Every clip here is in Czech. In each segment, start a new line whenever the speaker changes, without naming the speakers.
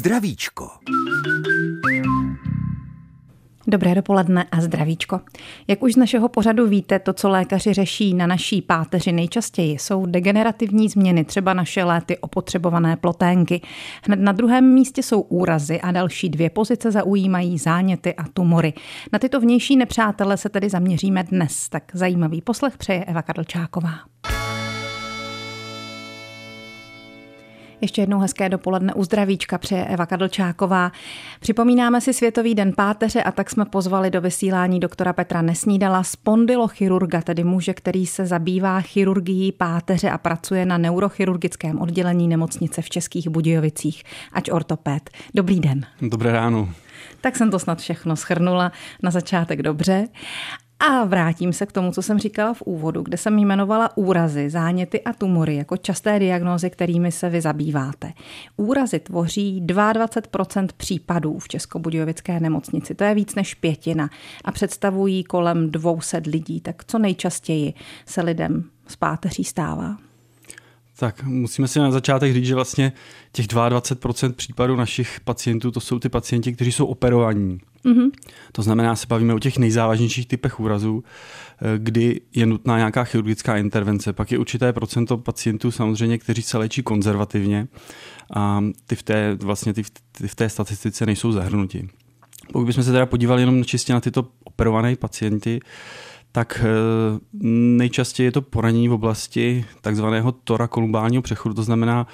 Zdravíčko.
Dobré dopoledne a zdravíčko. Jak už z našeho pořadu víte, to, co lékaři řeší na naší páteři nejčastěji, jsou degenerativní změny, třeba naše léty opotřebované ploténky. Hned na druhém místě jsou úrazy a další dvě pozice zaujímají záněty a tumory. Na tyto vnější nepřátele se tedy zaměříme dnes. Tak zajímavý poslech přeje Eva Karlčáková. Ještě jednou hezké dopoledne u zdravíčka přeje Eva Kadlčáková. Připomínáme si Světový den páteře a tak jsme pozvali do vysílání doktora Petra Nesnídala, spondylochirurga, tedy muže, který se zabývá chirurgií páteře a pracuje na neurochirurgickém oddělení nemocnice v Českých Budějovicích, ať ortoped. Dobrý den.
Dobré ráno.
Tak jsem to snad všechno schrnula na začátek dobře. A vrátím se k tomu, co jsem říkala v úvodu, kde jsem jmenovala úrazy, záněty a tumory jako časté diagnózy, kterými se vy zabýváte. Úrazy tvoří 22% případů v Českobudějovické nemocnici. To je víc než pětina a představují kolem 200 lidí. Tak co nejčastěji se lidem z páteří stává?
Tak musíme si na začátek říct, že vlastně těch 22% případů našich pacientů, to jsou ty pacienti, kteří jsou operovaní. Mm-hmm. To znamená, se bavíme o těch nejzávažnějších typech úrazů, eh, kdy je nutná nějaká chirurgická intervence. Pak je určité procento pacientů samozřejmě, kteří se léčí konzervativně a ty v té, vlastně ty v, ty v té statistice nejsou zahrnuti. Pokud bychom se teda podívali jenom čistě na tyto operované pacienty, tak eh, nejčastěji je to poranění v oblasti takzvaného torakolumbálního přechodu, to znamená,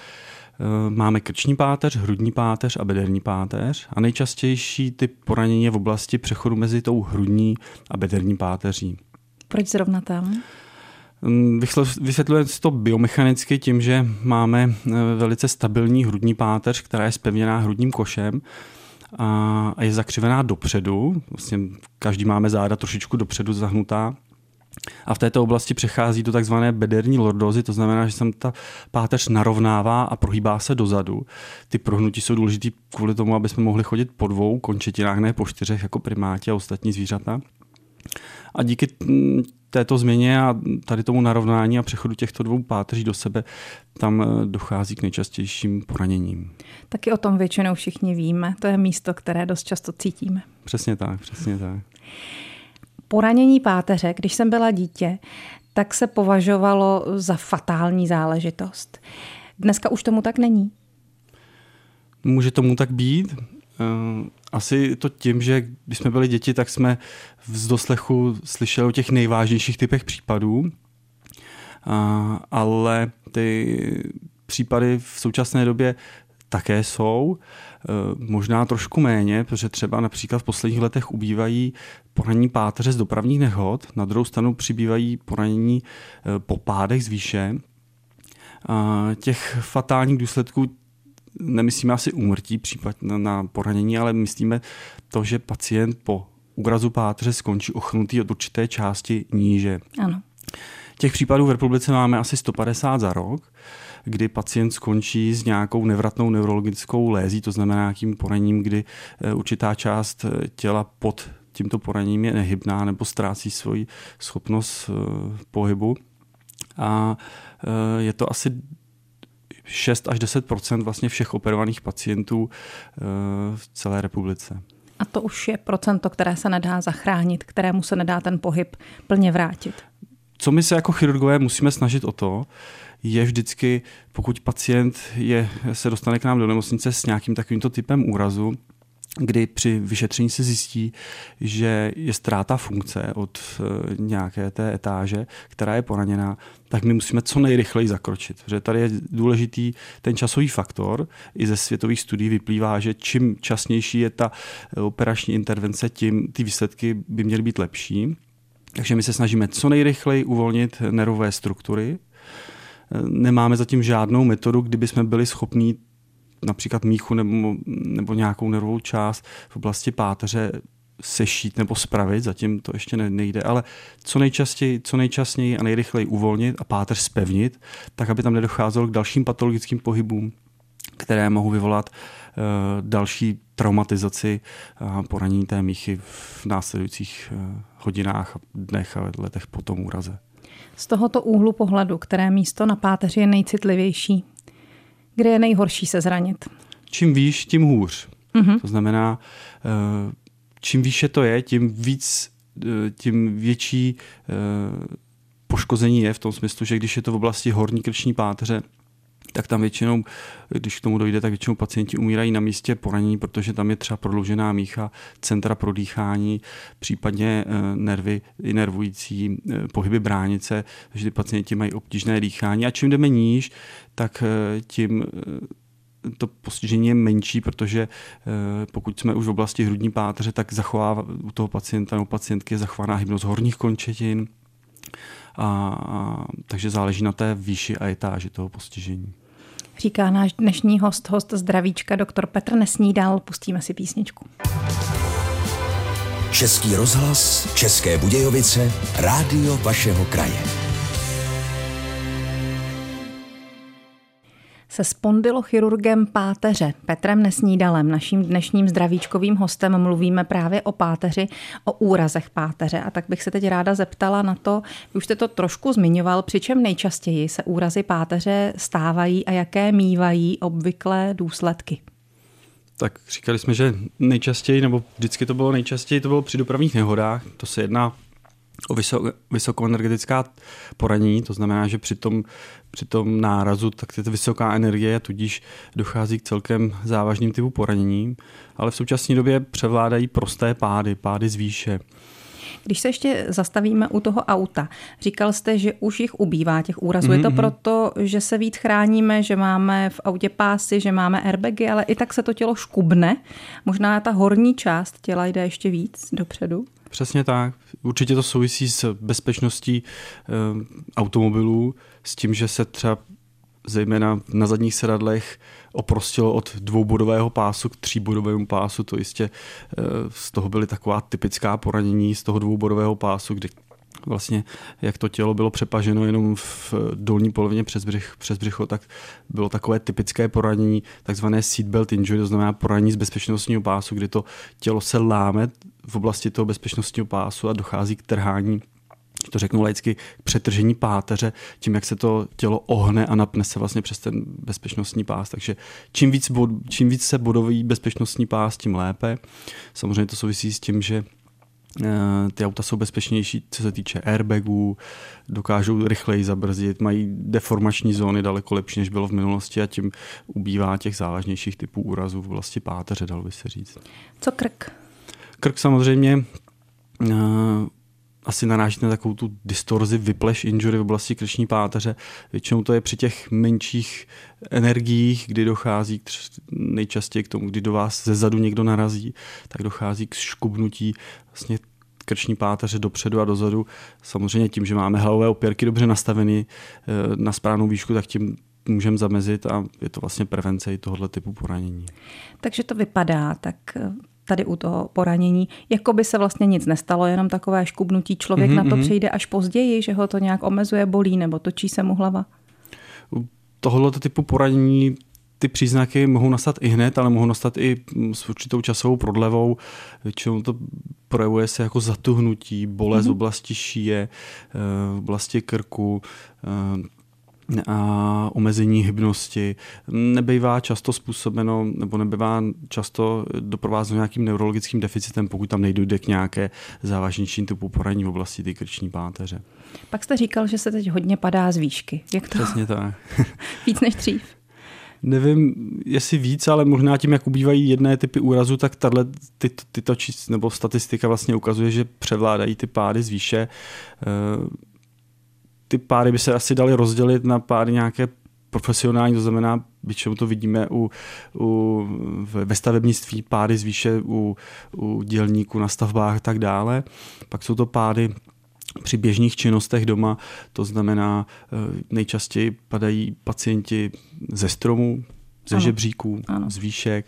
máme krční páteř, hrudní páteř a bederní páteř a nejčastější typ poranění je v oblasti přechodu mezi tou hrudní a bederní páteří.
Proč zrovna tam?
Mm, vysvětluje si to biomechanicky tím, že máme eh, velice stabilní hrudní páteř, která je spevněná hrudním košem a je zakřivená dopředu. Vlastně každý máme záda trošičku dopředu zahnutá. A v této oblasti přechází do takzvané bederní lordózy, to znamená, že se ta páteř narovnává a prohýbá se dozadu. Ty prohnutí jsou důležité kvůli tomu, aby jsme mohli chodit po dvou končetinách, ne po čtyřech, jako primáti a ostatní zvířata. A díky této změně a tady tomu narovnání a přechodu těchto dvou páteří do sebe, tam eh, dochází k nejčastějším poraněním.
Taky o tom většinou všichni víme. To je místo, které dost často cítíme.
Přesně tak, přesně tak.
Poranění páteře, když jsem byla dítě, tak se považovalo za fatální záležitost. Dneska už tomu tak není.
Může tomu tak být. Eh, asi to tím, že když jsme byli děti, tak jsme v doslechu slyšeli o těch nejvážnějších typech případů, ale ty případy v současné době také jsou, eh, možná trošku méně, protože třeba například v posledních letech ubývají poranění páteře z dopravních nehod, na druhou stranu přibývají poranění eh, po pádech z výše. Těch fatálních důsledků nemyslíme asi úmrtí případ na, poranění, ale myslíme to, že pacient po úrazu pátře skončí ochrnutý od určité části níže.
Ano.
Těch případů v republice máme asi 150 za rok, kdy pacient skončí s nějakou nevratnou neurologickou lézí, to znamená nějakým poraněním, kdy eh, určitá část těla pod tímto poraněním je nehybná nebo ztrácí svoji schopnost eh, pohybu. A je to asi 6 až 10 vlastně všech operovaných pacientů eh, v celé republice.
A to už je procento, které se nedá zachránit, kterému se nedá ten pohyb plně vrátit.
Co my se jako chirurgové musíme snažit o to, je vždycky, pokud pacient je, se dostane k nám do nemocnice s nějakým takovýmto typem úrazu, kdy při vyšetření se zjistí, že je ztráta funkce od eh, nějaké té etáže, která je poraněná, tak my musíme co nejrychleji zakročit. Že tady je důležitý ten časový faktor. I ze světových studií vyplývá, že čím časnější je ta eh, operační intervence, tím ty výsledky by měly být lepší. Takže my se snažíme co nejrychleji uvolnit nervové struktury. Eh, nemáme zatím žádnou metodu, kdyby jsme byli schopni například míchu nebo, nebo nějakou nervovou část v oblasti páteře sešít nebo spravit, zatím to ještě nejde, ale co nejčastěji, co nejčastěji a nejrychleji uvolnit a páteř spevnit, tak aby tam nedocházelo k dalším patologickým pohybům, které mohou vyvolat uh, další traumatizaci a poranění té míchy v následujících uh, hodinách, dnech a letech po tom úraze.
Z tohoto úhlu pohledu, které místo na páteři je nejcitlivější? Kde je nejhorší se zranit?
čím výš, tím hůř. Mm-hmm. To znamená, čím výše to je, tím víc, tím větší poškození je v tom smyslu, že když je to v oblasti horní krční páteře, tak tam většinou, když k tomu dojde, tak většinou pacienti umírají na místě poranění, protože tam je třeba prodloužená mícha centra pro dýchání, případně eh, nervy, nervující eh, pohyby bránice, takže ty pacienti mají obtížné dýchání. A čím jdeme níž, tak eh, tím to postižení je menší, protože pokud jsme už v oblasti hrudní páteře, tak zachová u toho pacienta nebo pacientky je zachovaná hybnost horních končetin, a, a, takže záleží na té výši a etáži toho postižení.
Říká náš dnešní host, host zdravíčka, doktor Petr Nesnídal. Pustíme si písničku.
Český rozhlas, České Budějovice, rádio vašeho kraje.
Se spondylochirurgem páteře Petrem Nesnídalem, naším dnešním zdravíčkovým hostem, mluvíme právě o páteři, o úrazech páteře. A tak bych se teď ráda zeptala na to, už jste to trošku zmiňoval, přičem nejčastěji se úrazy páteře stávají a jaké mývají obvyklé důsledky.
Tak říkali jsme, že nejčastěji, nebo vždycky to bylo nejčastěji, to bylo při dopravních nehodách. To se jedná o vysok, vysokoenergetická poranění, to znamená, že při tom, při tom nárazu tak je to vysoká energie a tudíž dochází k celkem závažným typu poranění, ale v současné době převládají prosté pády, pády z výše.
Když se ještě zastavíme u toho auta, říkal jste, že už jich ubývá těch úrazů. Mm-hmm. Je to mhm, mhm. proto, že se víc chráníme, že máme v autě pásy, že máme airbagy, ale i tak se to tělo škubne. Možná ta horní část těla jde ještě víc dopředu.
Přesně tak. Určitě to souvisí s bezpečností e, automobilů, s tím, že se třeba zejména na zadních sedadlech oprostilo od dvoubodového pásu k tříbodovému pásu. To jistě e, z toho byly taková typická poranění z toho dvoubodového pásu, kdy vlastně jak to tělo bylo přepaženo jenom v dolní polovině přes, břich, přes břicho, tak bylo takové typické poranění, takzvané seatbelt injury, to znamená poranění z bezpečnostního pásu, kdy to tělo se láme v oblasti toho bezpečnostního pásu a dochází k trhání to řeknu laicky, k přetržení páteře, tím, jak se to tělo ohne a napne se vlastně přes ten bezpečnostní pás. Takže čím víc, bod, čím víc se bodový bezpečnostní pás, tím lépe. Samozřejmě to souvisí s tím, že Eh, ty auta jsou bezpečnější, co se týče airbagů, dokážou rychleji zabrzdit, mají deformační zóny daleko lepší, než bylo v minulosti a tím ubývá těch závažnějších typů úrazů v oblasti páteře, dal by se říct.
Co krk?
Krk samozřejmě uh, asi naráží na takovou tu distorzi, vypleš injury v oblasti krční páteře. Většinou to je při těch menších energiích, kdy dochází k, nejčastěji k tomu, kdy do vás ze zadu někdo narazí, tak dochází k škubnutí vlastně krční páteře dopředu a dozadu. Samozřejmě tím, že máme hlavové opěrky dobře nastaveny eh, na správnou výšku, tak tím můžeme zamezit a je to vlastně prevence i tohoto typu poranění.
Takže to vypadá, tak eh, tady u toho poranění, jako by se vlastně nic nestalo, jenom takové škubnutí, člověk mm-hmm, na to mhm. přijde až později, že ho to nějak omezuje, bolí nebo točí se mu hlava?
U tohoto typu poranění ty příznaky mohou nastat i hned, ale mohou nastat i s určitou časovou prodlevou. Většinou to projevuje se jako zatuhnutí, bolest mm-hmm. v oblasti šíje, eh, v oblasti krku, eh, a omezení hybnosti nebývá často způsobeno nebo nebývá často doprovázeno nějakým neurologickým deficitem, pokud tam nejdojde k nějaké závažnější typu poranění v oblasti ty krční páteře.
Pak jste říkal, že se teď hodně padá z výšky. Jak to?
Přesně tak.
Víc než dřív.
Nevím, jestli víc, ale možná tím, jak ubývají jedné typy úrazu, tak tato, ty, tyto číst, nebo statistika vlastně ukazuje, že převládají ty pády z výše ty páry by se asi daly rozdělit na páry nějaké profesionální, to znamená, většinou to vidíme u, u, ve stavebnictví, pády zvýše u, u dělníků na stavbách a tak dále. Pak jsou to pády při běžných činnostech doma, to znamená, eh, nejčastěji padají pacienti ze stromů, ze ano. žebříků, ano. z výšek,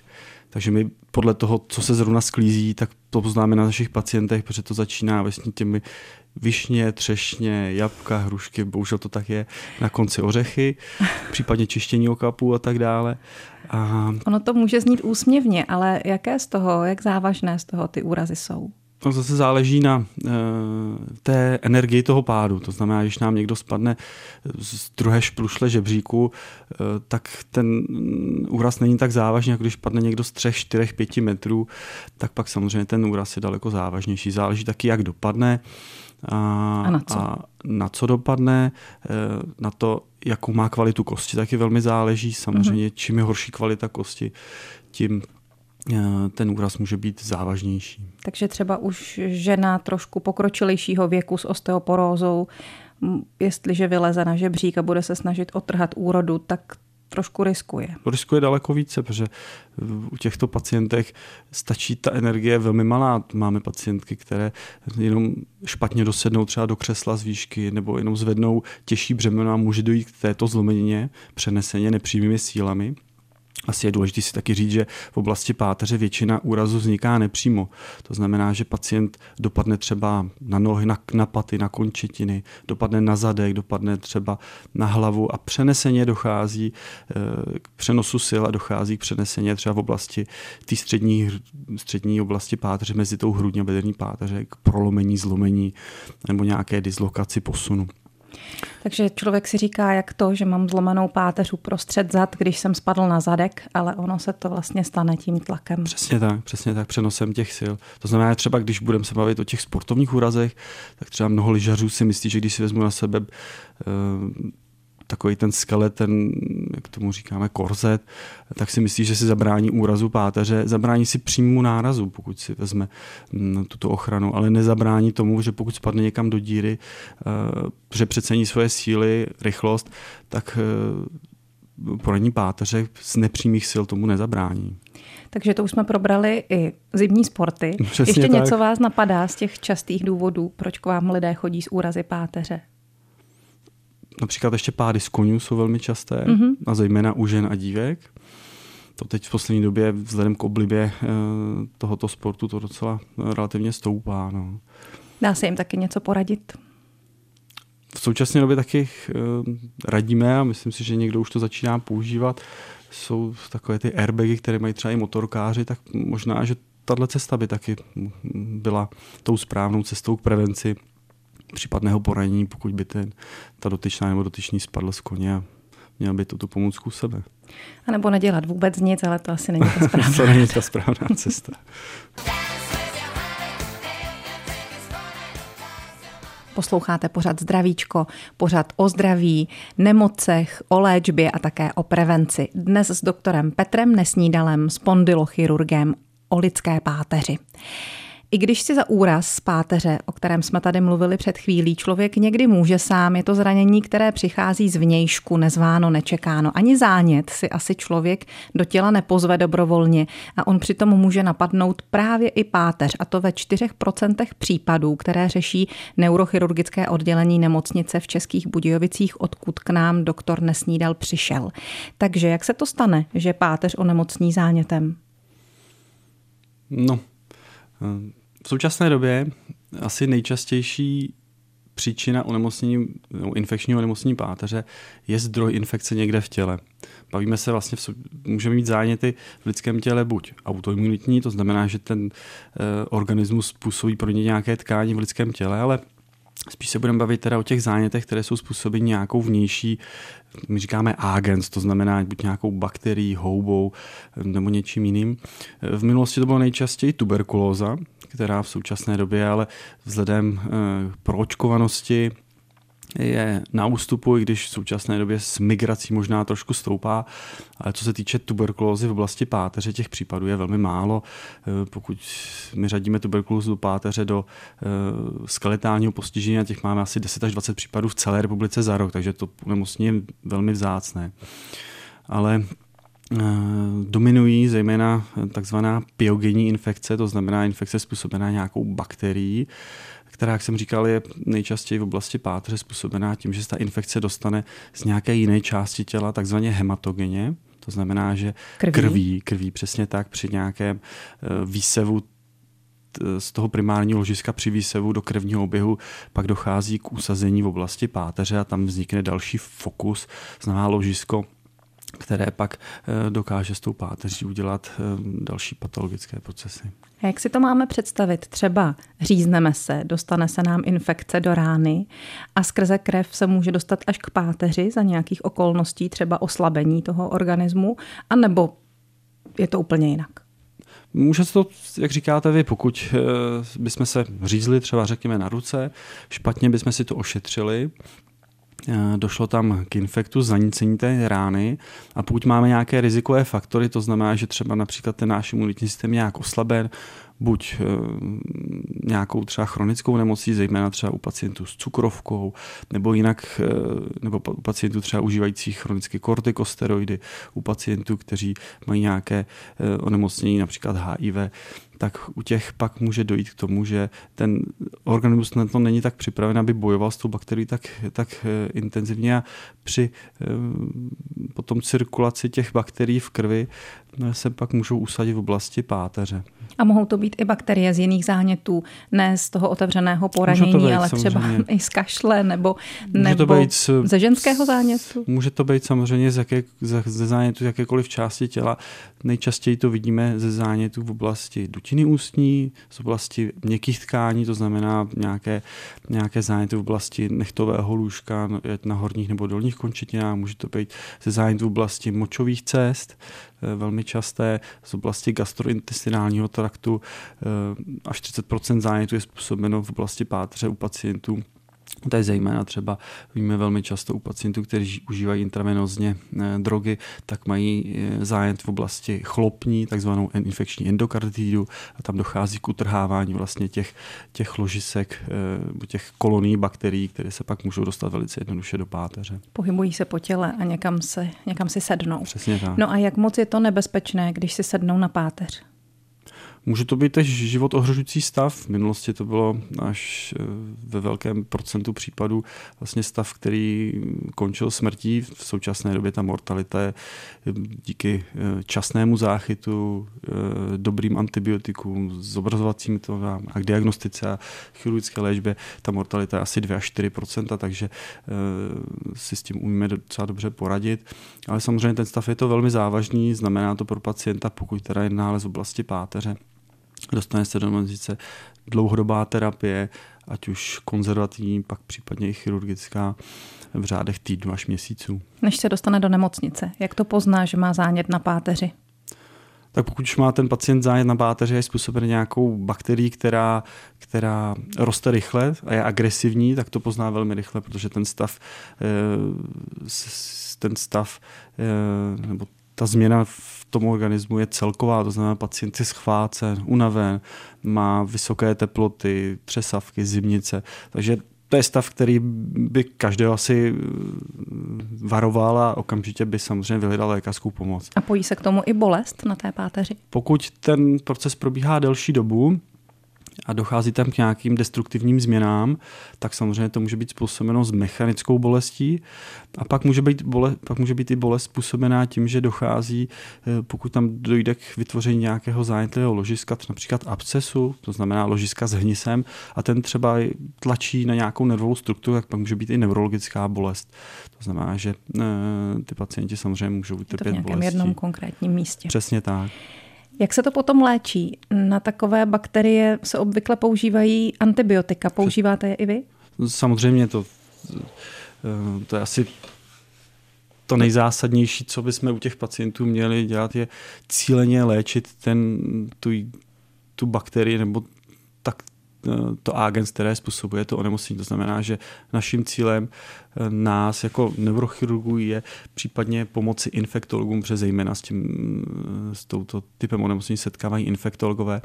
takže my podle toho, co se zrovna sklízí, tak to poznáme na našich pacientech, protože to začíná vlastně těmi višně, třešně, jabka, hrušky, bohužel to tak je, na konci ořechy, případně čištění okapu a tak dále. A...
Ono to může znít úsměvně, ale jaké z toho, jak závažné z toho ty úrazy jsou?
To zase záleží na uh, té energii toho pádu. To znamená, když nám někdo spadne z druhé šplušle žebříku, uh, tak ten úraz není tak závažný, jako když padne někdo z třech, čtyřech, pěti metrů, tak pak samozřejmě ten úraz je daleko závažnější. Záleží taky, jak dopadne.
A, a na co? A
na co dopadne, na to, jakou má kvalitu kosti, taky velmi záleží. Samozřejmě, mm-hmm. čím je horší kvalita kosti, tím Eh, ten úraz může být závažnější.
Takže třeba už žena trošku pokročilejšího věku s osteoporózou, jestliže vyleze na žebřík a bude se snažit otrhat úrodu, tak trošku riskuje.
Riskuje daleko více, protože u těchto pacientech stačí ta energie velmi malá. Máme pacientky, které jenom špatně dosednou třeba do křesla z výšky nebo jenom zvednou těžší břemeno a může dojít k této zlomenině přeneseně nepřímými sílami. Asi je důležité si taky říct, že v oblasti páteře většina úrazu vzniká nepřímo. To znamená, že pacient dopadne třeba na nohy, na, na paty, na končetiny, dopadne na zadek, dopadne třeba na hlavu a přeneseně dochází eh, k přenosu sil a dochází k přeneseně třeba v oblasti té střední, střední oblasti páteře mezi tou hrudní a bederní páteře k prolomení, zlomení nebo nějaké dislokaci posunu.
Takže člověk si říká, jak to, že mám zlomenou páteř uprostřed zad, když jsem spadl na zadek, ale ono se to vlastně stane tím tlakem.
Přesně tak, přesně tak, přenosem těch sil. To znamená, třeba když budeme se bavit o těch sportovních úrazech, tak třeba mnoho lyžařů si myslí, že když si vezmu na sebe uh, takový ten skelet, ten, jak tomu říkáme, korzet, tak si myslí, že si zabrání úrazu páteře, zabrání si přímému nárazu, pokud si vezme mm, tuto ochranu, ale nezabrání tomu, že pokud spadne někam do díry, eh, že přecení svoje síly, rychlost, tak eh, poradní páteře z nepřímých sil tomu nezabrání.
Takže to už jsme probrali i zimní sporty. Přesně Ještě tak. něco vás napadá z těch častých důvodů, proč k vám lidé chodí z úrazy páteře?
Například ještě pády z konňů jsou velmi časté, mm-hmm. a zejména u žen a dívek. To teď v poslední době vzhledem k oblibě eh, tohoto sportu to docela relativně stoupá. No.
Dá se jim taky něco poradit?
V současné době taky eh, radíme a myslím si, že někdo už to začíná používat. Jsou takové ty airbagy, které mají třeba i motorkáři, tak možná, že tahle cesta by taky byla tou správnou cestou k prevenci případného poranění, pokud by ten, ta dotyčná nebo dotyčný spadl z koně a měl by tuto pomůcku u sebe.
A nebo nedělat vůbec nic, ale to asi není ta správná.
to není ta správná cesta.
Posloucháte pořad Zdravíčko, pořad o zdraví, nemocech, o léčbě a také o prevenci. Dnes s doktorem Petrem Nesnídalem, spondylochirurgem o lidské páteři. I když si za úraz z páteře, o kterém jsme tady mluvili před chvílí, člověk někdy může sám, je to zranění, které přichází z vnějšku, nezváno, nečekáno. Ani zánět si asi člověk do těla nepozve dobrovolně a on přitom může napadnout právě i páteř, a to ve 4% případů, které řeší neurochirurgické oddělení nemocnice v Českých Budějovicích, odkud k nám doktor Nesnídal přišel. Takže jak se to stane, že páteř onemocní zánětem?
No, v současné době asi nejčastější příčina onemocnění, no, infekčního onemocnění páteře je zdroj infekce někde v těle. Bavíme se vlastně, v, můžeme mít záněty v lidském těle buď autoimunitní, to znamená, že ten e, organismus způsobí pro ně nějaké tkání v lidském těle, ale Spíš se budeme bavit teda o těch zánětech, které jsou způsobeny nějakou vnější, my říkáme agens, to znamená buď nějakou bakterií, houbou nebo něčím jiným. V minulosti to bylo nejčastěji tuberkulóza, která v současné době ale vzhledem eh, k proočkovanosti je na ústupu, i když v současné době s migrací možná trošku stoupá, ale co se týče tuberkulózy v oblasti páteře, těch případů je velmi málo. Eh, pokud my řadíme tuberkulózu do páteře do eh, skeletálního postižení, a těch máme asi 10 až 20 případů v celé republice za rok, takže to nemocně je velmi vzácné. Ale Eh, dominují zejména takzvaná piogenní infekce, to znamená infekce způsobená nějakou bakterií, která, jak jsem říkal, je nejčastěji v oblasti páteře způsobená tím, že se ta infekce dostane z nějaké jiné části těla, takzvaně hematogeně. To znamená, že krví, krví, krví přesně tak, při nějakém eh, výsevu z toho primárního ložiska při výsevu do krevního oběhu pak dochází k usazení v oblasti páteře a tam vznikne další fokus, znamená ložisko které pak dokáže s tou páteří udělat další patologické procesy.
A jak si to máme představit? Třeba řízneme se, dostane se nám infekce do rány a skrze krev se může dostat až k páteři za nějakých okolností, třeba oslabení toho organismu, anebo je to úplně jinak?
Může se to, jak říkáte vy, pokud eh, bychom se řízli třeba řekněme na ruce, špatně bychom si to ošetřili, eh, došlo tam k infektu, zanícení té rány. A pokud máme nějaké rizikové faktory, to znamená, že třeba například ten náš imunitní systém je nějak oslaben, buď eh, nějakou třeba chronickou nemocí, zejména třeba u pacientů s cukrovkou, nebo jinak, eh, nebo u pacientů třeba užívajících chronické kortikosteroidy, u pacientů, kteří mají nějaké eh, onemocnění, například HIV, tak u těch pak může dojít k tomu, že ten organismus na to není tak připraven, aby bojoval s tou bakterií tak, tak intenzivně. A při potom cirkulaci těch bakterií v krvi se pak můžou usadit v oblasti páteře.
A mohou to být i bakterie z jiných zánětů, ne z toho otevřeného poranění, být, ale třeba samozřejmě. i z kašle nebo, nebo to být z, ze ženského zánětu?
Může to být samozřejmě z jaké, ze, zánětu jakékoliv části těla. Nejčastěji to vidíme ze zánětů v oblasti dutiny ústní, z oblasti měkkých tkání, to znamená nějaké, nějaké záněty v oblasti nechtového lůžka, na horních nebo dolních končetinách, může to být ze zánětů v oblasti močových cest, velmi časté z oblasti gastrointestinálního traktu. Eh, až 30% zánětu je způsobeno v oblasti pátře u pacientů to je zejména třeba, víme velmi často u pacientů, kteří užívají intravenozně eh, drogy, tak mají eh, zájem v oblasti chlopní, takzvanou infekční endokarditídu a tam dochází k utrhávání vlastně těch, těch ložisek, eh, těch kolonií bakterií, které se pak můžou dostat velice jednoduše do páteře.
Pohybují se po těle a někam, se, někam si sednou.
Přesně tak.
No a jak moc je to nebezpečné, když si sednou na páteř?
Může to být tež život ohrožující stav. V minulosti to bylo až eh, ve velkém procentu případů vlastně stav, který končil smrtí. V současné době ta mortalita je eh, díky eh, časnému záchytu, dobrým antibiotikům, zobrazovacím metodám a k diagnostice a chirurgické léčbě ta mortalita je asi 2 až 4% takže si s tím umíme docela dobře poradit. Ale samozřejmě ten stav je to velmi závažný, znamená to pro pacienta, pokud teda je nález oblasti páteře, dostane se do nemocnice dlouhodobá terapie, ať už konzervativní, pak případně i chirurgická v řádech týdnů až měsíců.
Než se dostane do nemocnice, jak to pozná, že má zánět na páteři?
tak pokud už má ten pacient zánět na páteři, je způsoben nějakou bakterií, která, která roste rychle a je agresivní, tak to pozná velmi rychle, protože ten stav, eh, ten stav eh, nebo ta změna v tom organismu je celková, to znamená pacient je schvácen, unaven, má vysoké teploty, třesavky, zimnice, takže to je stav, který by každého asi eh, varoval a okamžitě by samozřejmě vyhledal lékařskou pomoc.
A pojí se k tomu i bolest na té páteři?
Pokud ten proces probíhá delší dobu, a dochází tam k nějakým destruktivním změnám, tak samozřejmě to může být způsobeno s mechanickou bolestí a pak může být, bole, pak může být i bolest způsobená tím, že dochází, eh, pokud tam dojde k vytvoření nějakého zánětlého ložiska, například abscesu, to znamená ložiska s hnisem a ten třeba tlačí na nějakou nervovou strukturu, tak pak může být i neurologická bolest. To znamená, že e, ty pacienti samozřejmě můžou trpět bolestí.
v jednom konkrétním místě.
Přesně tak.
Jak se to potom léčí? Na takové bakterie se obvykle používají antibiotika. Používáte je i vy?
Samozřejmě to, to je asi to nejzásadnější, co bychom u těch pacientů měli dělat, je cíleně léčit ten, tu, tu bakterii nebo Eh, to agens, které způsobuje to onemocnění. To znamená, že naším cílem eh, nás jako neurochirurgů je případně pomoci infektologům, protože zejména s, tím, eh, s touto typem onemocnění setkávají infektologové,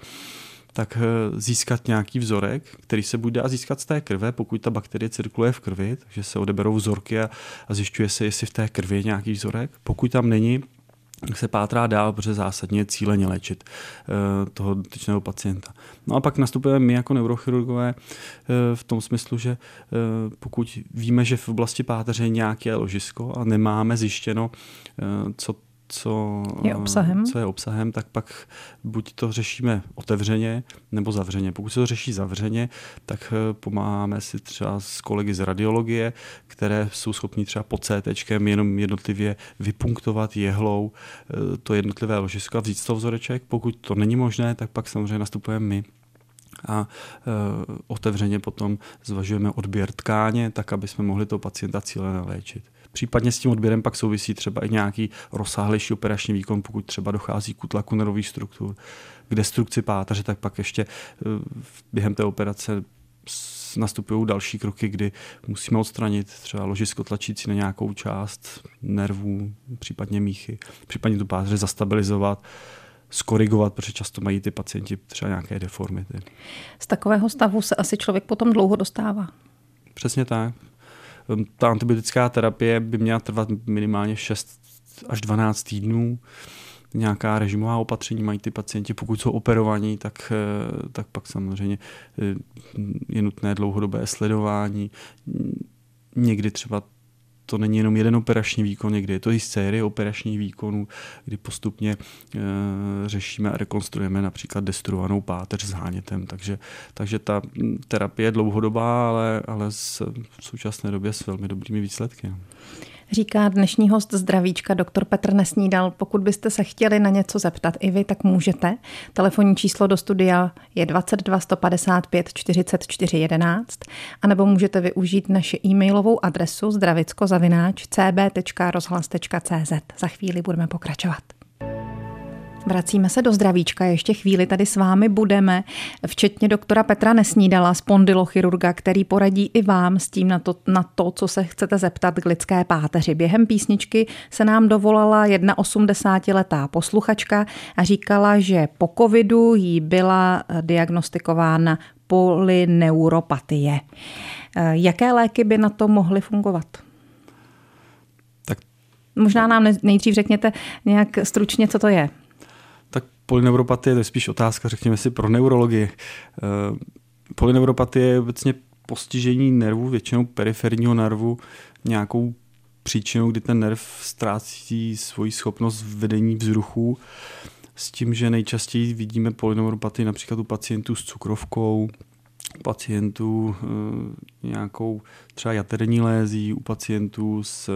tak získat nějaký vzorek, který se bude dá získat z té krve, pokud ta bakterie cirkuluje v krvi, takže se odeberou vzorky a, a zjišťuje se, jestli v té krvi je nějaký vzorek. Pokud tam není, se pátrá dál, protože zásadně cíleně léčit uh, toho dotyčného pacienta. No a pak nastupujeme my jako neurochirurgové uh, v tom smyslu, že uh, pokud víme, že v oblasti páteře je nějaké ložisko a nemáme zjištěno, co co
je obsahem,
co je obsahem tak pak buď to řešíme otevřeně nebo zavřeně. Pokud se to řeší zavřeně, tak pomáháme si třeba s kolegy z radiologie, které jsou schopni třeba pod CT jenom jednotlivě vypunktovat jehlou to jednotlivé ložisko a vzít z toho vzoreček. Pokud to není možné, tak pak samozřejmě nastupujeme my a e, otevřeně potom zvažujeme odběr tkáně, tak aby jsme mohli toho pacienta cíleně léčit. Případně s tím odběrem pak souvisí třeba i nějaký rozsáhlejší operační výkon, pokud třeba dochází k útlaku nervových struktur, k destrukci páteře, tak pak ještě e, během té operace nastupují další kroky, kdy musíme odstranit třeba ložisko tlačící na nějakou část nervů, případně míchy, případně tu páteře zastabilizovat skorigovat, protože často mají ty pacienti třeba nějaké deformity.
Z takového stavu se asi člověk potom dlouho dostává.
Přesně tak. Ehm, ta antibiotická terapie by měla trvat minimálně 6 až 12 týdnů. Nějaká režimová opatření mají ty pacienti, pokud jsou operovaní, tak, eh, tak pak samozřejmě eh, je nutné dlouhodobé sledování. Někdy třeba to není jenom jeden operační výkon, někdy je to i série operačních výkonů, kdy postupně e, řešíme a rekonstruujeme například destruovanou páteř s hánětem. Takže, takže ta terapie je dlouhodobá, ale, ale s, v současné době s velmi dobrými výsledky.
Říká dnešní host zdravíčka doktor Petr Nesnídal. Pokud byste se chtěli na něco zeptat i vy, tak můžete. Telefonní číslo do studia je 22 155 44 11 anebo můžete využít naši e-mailovou adresu zdravicko-cb.rozhlas.cz. Za chvíli budeme pokračovat. Vracíme se do zdravíčka, ještě chvíli tady s vámi budeme, včetně doktora Petra Nesnídala, spondylochirurga, který poradí i vám s tím na to, na to, co se chcete zeptat k lidské páteři. Během písničky se nám dovolala jedna 80-letá posluchačka a říkala, že po covidu jí byla diagnostikována polyneuropatie. Jaké léky by na to mohly fungovat?
Tak
Možná nám nejdřív řekněte nějak stručně, co to je
polyneuropatie to je spíš otázka, řekněme si, pro neurologii. Eh, polyneuropatie je obecně postižení nervu, většinou periferního nervu, nějakou příčinou, kdy ten nerv ztrácí svoji schopnost vedení vzruchů, s tím, že nejčastěji vidíme polyneuropatii například u pacientů s cukrovkou, pacientů eh, nějakou třeba jaterní lézí, u pacientů s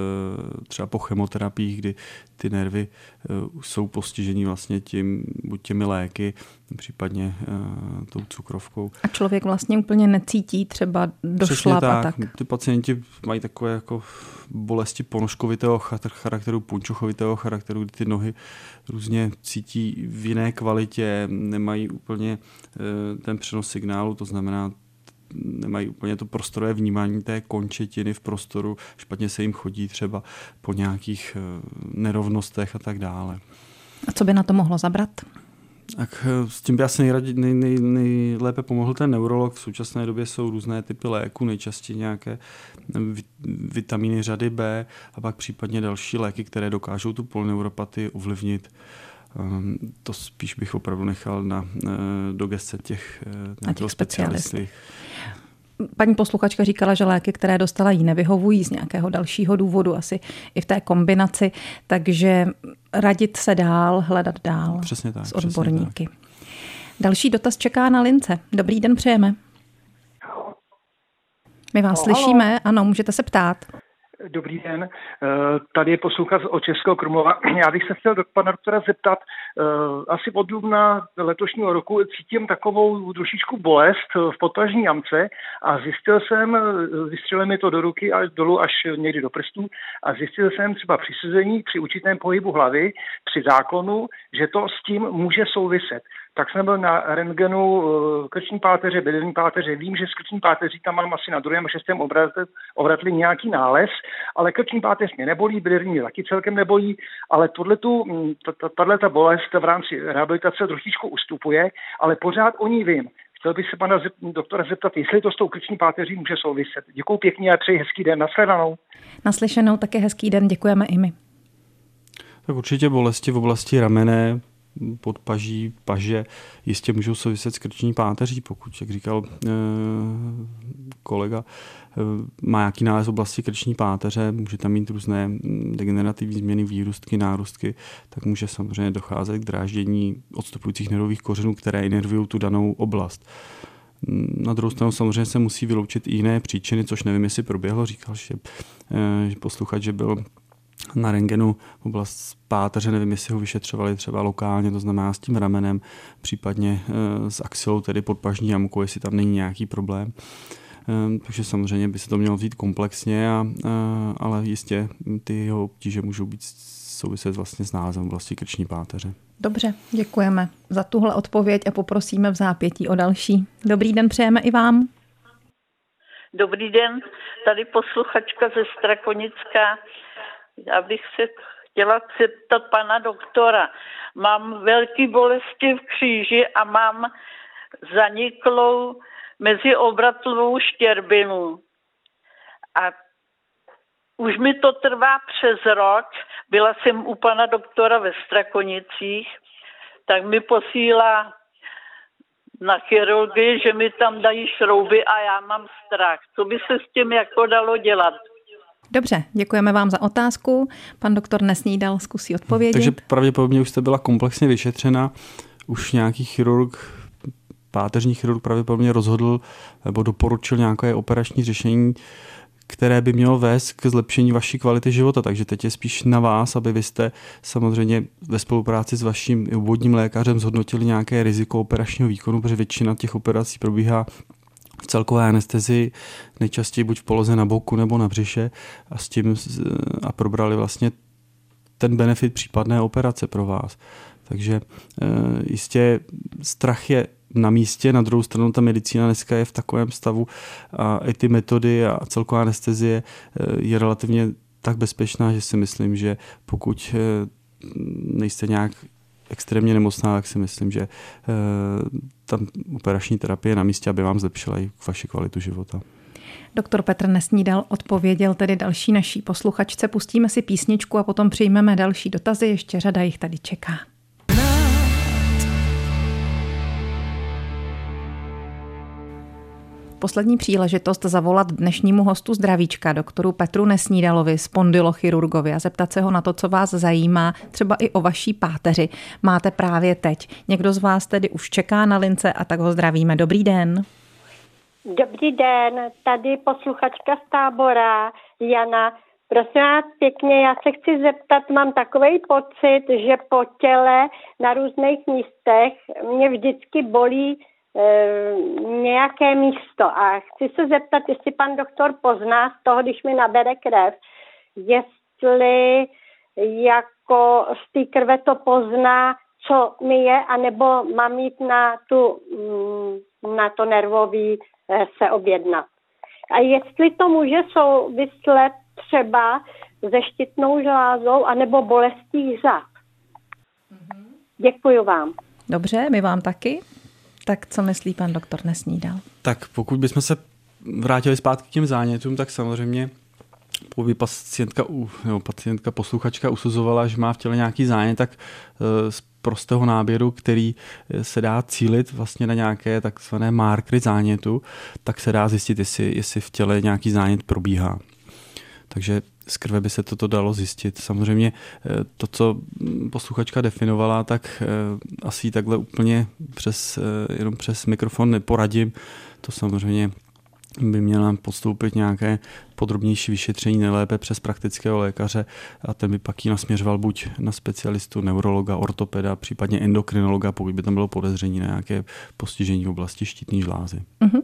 třeba po chemoterapiích, kdy ty nervy eh, jsou postižení vlastně tím, buď těmi léky, případně uh, tou cukrovkou.
A člověk vlastně úplně necítí třeba došlap
tak.
a tak.
Ty pacienti mají takové jako bolesti ponožkovitého charakteru, punčochovitého charakteru, kdy ty nohy různě cítí v jiné kvalitě, nemají úplně uh, ten přenos signálu, to znamená, nemají úplně to prostorové vnímání té končetiny v prostoru, špatně se jim chodí třeba po nějakých eh, nerovnostech a tak dále.
A co by na to mohlo zabrat?
Tak eh, s tím by asi nejradě, nej, nej, nejlépe pomohl ten neurolog. V současné době jsou různé typy léků, nejčastěji nějaké eh, vitamíny řady B a pak případně další léky, které dokážou tu polyneuropatii ovlivnit. Ehm, to spíš bych opravdu nechal na, do gestce těch,
na těch specialistů. Paní posluchačka říkala, že léky, které dostala, jí nevyhovují z nějakého dalšího důvodu, asi i v té kombinaci, takže radit se dál, hledat dál
přesně tak,
s odborníky. Tak. Další dotaz čeká na lince. Dobrý den přejeme. My vás no, slyšíme, ano, můžete se ptát.
Dobrý den, eh, tady je posluchač o Českého Krumlova. Já bych se chtěl do pana doktora zeptat, eh, asi od dubna letošního roku cítím takovou trošičku bolest v potažní jamce a zjistil jsem, vystřelil mi to do ruky a dolů až někdy do prstů a zjistil jsem třeba při sezení, při určitém pohybu hlavy, při zákonu, že to s tím může souviset tak jsem byl na rentgenu eh, krční páteře, bedelní páteře. Vím, že z krční páteří tam mám asi na druhém a šestém obratli nějaký nález, ale krční páteř mě nebolí, bedelní mě taky celkem nebolí, ale hm, tahle ta bolest v rámci rehabilitace trošičku ustupuje, ale pořád o ní vím. Chtěl bych se pana doktora zeptat, jestli to s tou krční páteří může souviset. Děkuji pěkně a přeji hezký den. Nasledanou.
Naslyšenou také hezký den, děkujeme i my.
Tak určitě bolesti v oblasti ramene, podpaží, paže jistě můžou souviset s krční páteří, pokud, jak říkal e, kolega, e, má nějaký nález oblasti krční páteře, může tam mít různé degenerativní změny, výrůstky, nárůstky, tak může samozřejmě docházet k dráždění odstupujících nervových kořenů, které inervují tu danou oblast. Na druhou stranu samozřejmě se musí vyloučit i jiné příčiny, což nevím, jestli proběhlo. Říkal, že, že posluchač, že byl na rengenu oblast páteře, nevím, jestli ho vyšetřovali třeba lokálně, to znamená s tím ramenem, případně eh, s axilou, tedy podpažní jamkou, jestli tam není nějaký problém. Eh, takže samozřejmě by se to mělo vzít komplexně, a, a, ale jistě ty jeho obtíže můžou být souviset vlastně s názem vlastně krční páteře.
Dobře, děkujeme za tuhle odpověď a poprosíme v zápětí o další. Dobrý den přejeme i vám.
Dobrý den, tady posluchačka ze Strakonická. Já bych se chtěla zeptat pana doktora. Mám velké bolesti v kříži a mám zaniklou meziobratlovou štěrbinu. A už mi to trvá přes rok. Byla jsem u pana doktora ve Strakonicích, tak mi posílá na chirurgii, že mi tam dají šrouby a já mám strach. Co by se s tím jako dalo dělat?
Dobře, děkujeme vám za otázku. Pan doktor Nesnídal zkusí odpovědět.
Takže pravděpodobně už jste byla komplexně vyšetřena. Už nějaký chirurg, páteřní chirurg pravděpodobně rozhodl nebo doporučil nějaké operační řešení, které by mělo vést k zlepšení vaší kvality života. Takže teď je spíš na vás, aby vy jste samozřejmě ve spolupráci s vaším obvodním lékařem zhodnotili nějaké riziko operačního výkonu, protože většina těch operací probíhá v celkové anestezi, nejčastěji buď v poloze na boku nebo na břiše a s tím a probrali vlastně ten benefit případné operace pro vás. Takže e, jistě strach je na místě, na druhou stranu ta medicína dneska je v takovém stavu a i ty metody a celková anestezie e, je relativně tak bezpečná, že si myslím, že pokud e, nejste nějak extrémně nemocná, tak si myslím, že ta operační terapie je na místě, aby vám zlepšila i vaši kvalitu života.
Doktor Petr Nesnídal odpověděl tedy další naší posluchačce. Pustíme si písničku a potom přijmeme další dotazy. Ještě řada jich tady čeká. Poslední příležitost zavolat dnešnímu hostu zdravíčka, doktoru Petru Nesnídalovi, spondylochirurgovi a zeptat se ho na to, co vás zajímá, třeba i o vaší páteři. Máte právě teď. Někdo z vás tedy už čeká na lince a tak ho zdravíme. Dobrý den.
Dobrý den, tady posluchačka z tábora Jana. Prosím vás pěkně, já se chci zeptat, mám takový pocit, že po těle na různých místech mě vždycky bolí nějaké místo. A chci se zeptat, jestli pan doktor pozná z toho, když mi nabere krev, jestli jako z té krve to pozná, co mi je, anebo mám jít na, tu, mm, na to nervový eh, se objednat. A jestli to může souvislet třeba se štítnou žlázou anebo bolestí řad. Mm-hmm. Děkuji vám.
Dobře, my vám taky. Tak co myslí pan doktor Nesnídal?
Tak pokud bychom se vrátili zpátky k těm zánětům, tak samozřejmě pokud by pacientka, nebo pacientka posluchačka usuzovala, že má v těle nějaký zánět, tak eh, z prostého náběru, který eh, se dá cílit vlastně na nějaké takzvané markery zánětu, tak se dá zjistit, jestli, jestli v těle nějaký zánět probíhá. Takže z krve by se toto dalo zjistit. Samozřejmě eh, to, co posluchačka definovala, tak eh, asi takhle úplně přes, eh, jenom přes mikrofon neporadím. To samozřejmě by měla podstoupit nějaké podrobnější vyšetření nejlépe přes praktického lékaře a ten by pak ji nasměřoval buď na specialistu, neurologa, ortopeda, případně endokrinologa, pokud by tam bylo podezření na nějaké postižení v oblasti štítní žlázy. Uh-huh.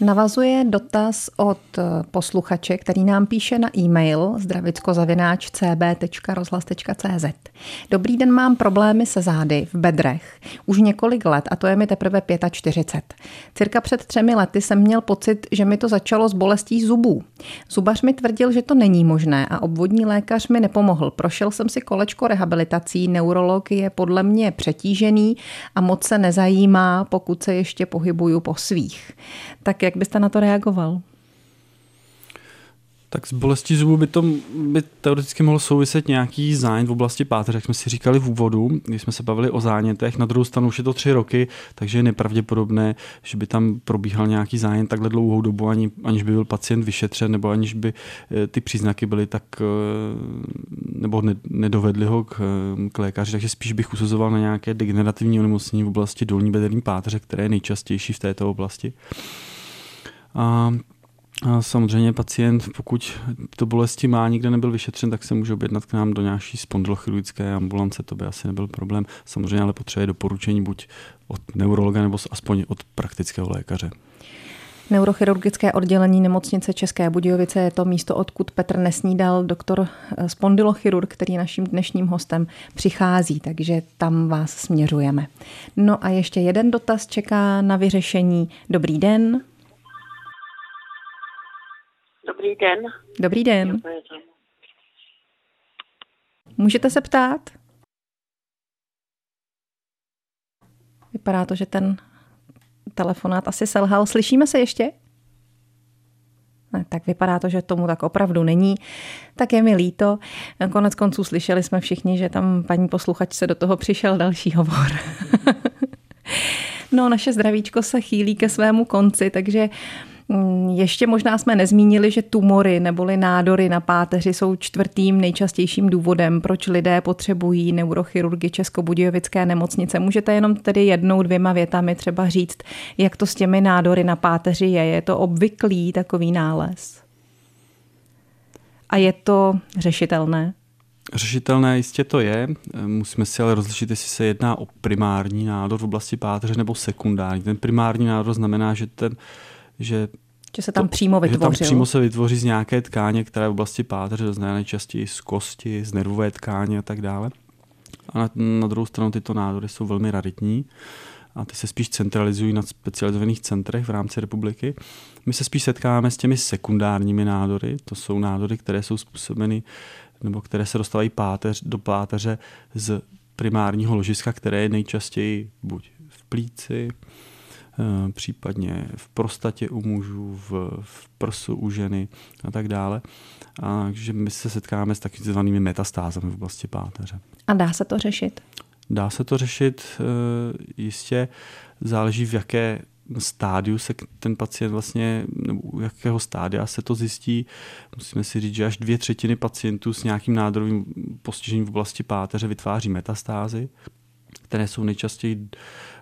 Navazuje dotaz od eh, posluchače, který nám píše na e-mail zdravickozavináč.cb.rozhlas.cz. Dobrý den, mám problémy se zády v bedrech. Už několik let a to je mi teprve 45. Cirka před třemi lety jsem měl pocit, že mi to začalo s bolestí zubů. Zubař mi tvrdil, že to není možné a obvodní lékař mi nepomohl. Prošel jsem si kolečko rehabilitací, neurolog je podle mě přetížený a moc se nezajímá, pokud se ještě pohybuju po svých. Tak jak byste na to reagoval?
Tak s bolestí zubu by to by teoreticky mohlo souviset nějaký zánět v oblasti páteře, jak jsme si říkali v úvodu, když jsme se bavili o zánětech. Na druhou stranu už je to tři roky, takže je nepravděpodobné, že by tam probíhal nějaký zánět takhle dlouhou dobu, ani, aniž by byl pacient vyšetřen, nebo aniž by eh, ty příznaky byly tak, eh, nebo ne, nedovedli ho k, k lékaři. Takže spíš bych usuzoval na nějaké degenerativní onemocnění v oblasti dolní bederní páteře, které je nejčastější v této oblasti. A a samozřejmě pacient, pokud to bolesti má, nikde nebyl vyšetřen, tak se může objednat k nám do nějaké spondylochirurgické ambulance, to by asi nebyl problém. Samozřejmě ale potřebuje doporučení buď od neurologa nebo aspoň od praktického lékaře.
Neurochirurgické oddělení nemocnice České Budějovice je to místo, odkud Petr Nesnídal, doktor eh, spondylochirurg, který naším dnešním hostem přichází, takže tam vás směřujeme. No a ještě jeden dotaz čeká na vyřešení. Dobrý den.
Dobrý den.
Dobrý den. Můžete se ptát? Vypadá to, že ten telefonát asi selhal. Slyšíme se ještě? Ne, tak vypadá to, že tomu tak opravdu není. Tak je mi líto. Konec konců slyšeli jsme všichni, že tam paní posluchač se do toho přišel další hovor. no, naše zdravíčko se chýlí ke svému konci, takže ještě možná jsme nezmínili, že tumory neboli nádory na páteři jsou čtvrtým nejčastějším důvodem, proč lidé potřebují neurochirurgy Českobudějovické nemocnice. Můžete jenom tedy jednou, dvěma větami třeba říct, jak to s těmi nádory na páteři je. Je to obvyklý takový nález? A je to řešitelné?
Řešitelné jistě to je. Musíme si ale rozlišit, jestli se jedná o primární nádor v oblasti páteře nebo sekundární. Ten primární nádor znamená, že ten že
že se tam to, přímo vytvořil.
Že tam přímo se vytvoří z nějaké tkáně, která je v oblasti páteře, znamená nejčastěji z kosti, z nervové tkáně a tak dále. A na, na druhou stranu tyto nádory jsou velmi raritní a ty se spíš centralizují na specializovaných centrech v rámci republiky. My se spíš setkáváme s těmi sekundárními nádory, to jsou nádory, které jsou způsobeny nebo které se dostávají páteř, do páteře z primárního ložiska, které je nejčastěji buď v plíci, případně v prostatě u mužů, v, v prsu u ženy a tak dále. A že my se setkáme s takzvanými metastázami v oblasti páteře.
A dá se to řešit?
Dá se to řešit, eh, jistě záleží v jaké stádiu se ten pacient vlastně, nebo u jakého stádia se to zjistí. Musíme si říct, že až dvě třetiny pacientů s nějakým nádorovým postižením v oblasti páteře vytváří metastázy, které jsou nejčastěji Eh,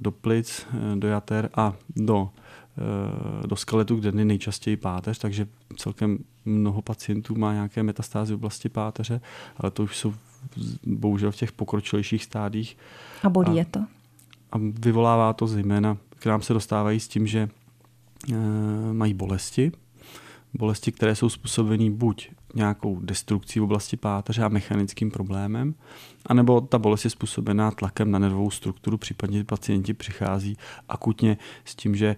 do plic, eh, do jater a do, eh, do skeletu, kde je nejčastěji páteř, takže celkem mnoho pacientů má nějaké metastázy v oblasti páteře, ale to už jsou bohužel v těch pokročilejších stádích.
A bolí a, je to?
A vyvolává to zejména, k nám se dostávají s tím, že e, mají bolesti, bolesti, které jsou způsobeny buď nějakou destrukcí v oblasti páteře a mechanickým problémem, anebo ta bolest je způsobená tlakem na nervovou strukturu, případně pacienti přichází akutně s tím, že e,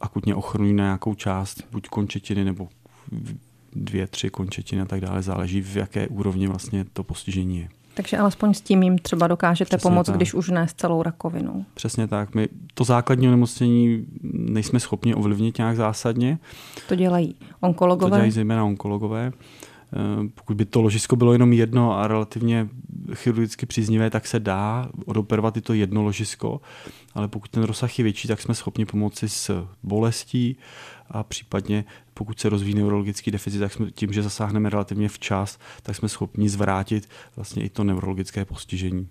akutně ochrnují na nějakou část, buď končetiny nebo dvě, tři končetiny a tak dále, záleží v jaké úrovni vlastně to postižení je.
Takže alespoň s tím jim třeba dokážete Přesně pomoct, tak. když už ne s celou rakovinou.
Přesně tak. My to základní onemocnění nejsme schopni ovlivnit nějak zásadně.
To dělají onkologové?
To dělají zejména onkologové. Eh, pokud by to ložisko bylo jenom jedno a relativně chirurgicky příznivé, tak se dá odoperovat i to jedno ložisko, ale pokud ten rozsah je větší, tak jsme schopni pomoci s bolestí a případně pokud se rozvíjí neurologický deficit, tak jsme tím, že zasáhneme relativně včas, tak jsme schopni zvrátit vlastně i to neurologické postižení.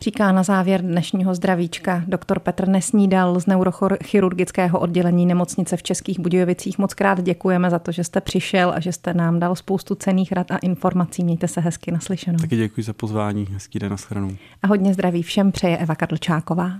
Říká na závěr dnešního zdravíčka doktor Petr Nesnídal z neurochirurgického oddělení nemocnice v Českých Budějovicích. Moc krát děkujeme za to, že jste přišel a že jste nám dal spoustu cených rad a informací. Mějte se hezky naslyšenou.
Taky děkuji za pozvání. Hezký den, shledanou.
A hodně zdraví všem přeje Eva Kadlčáková.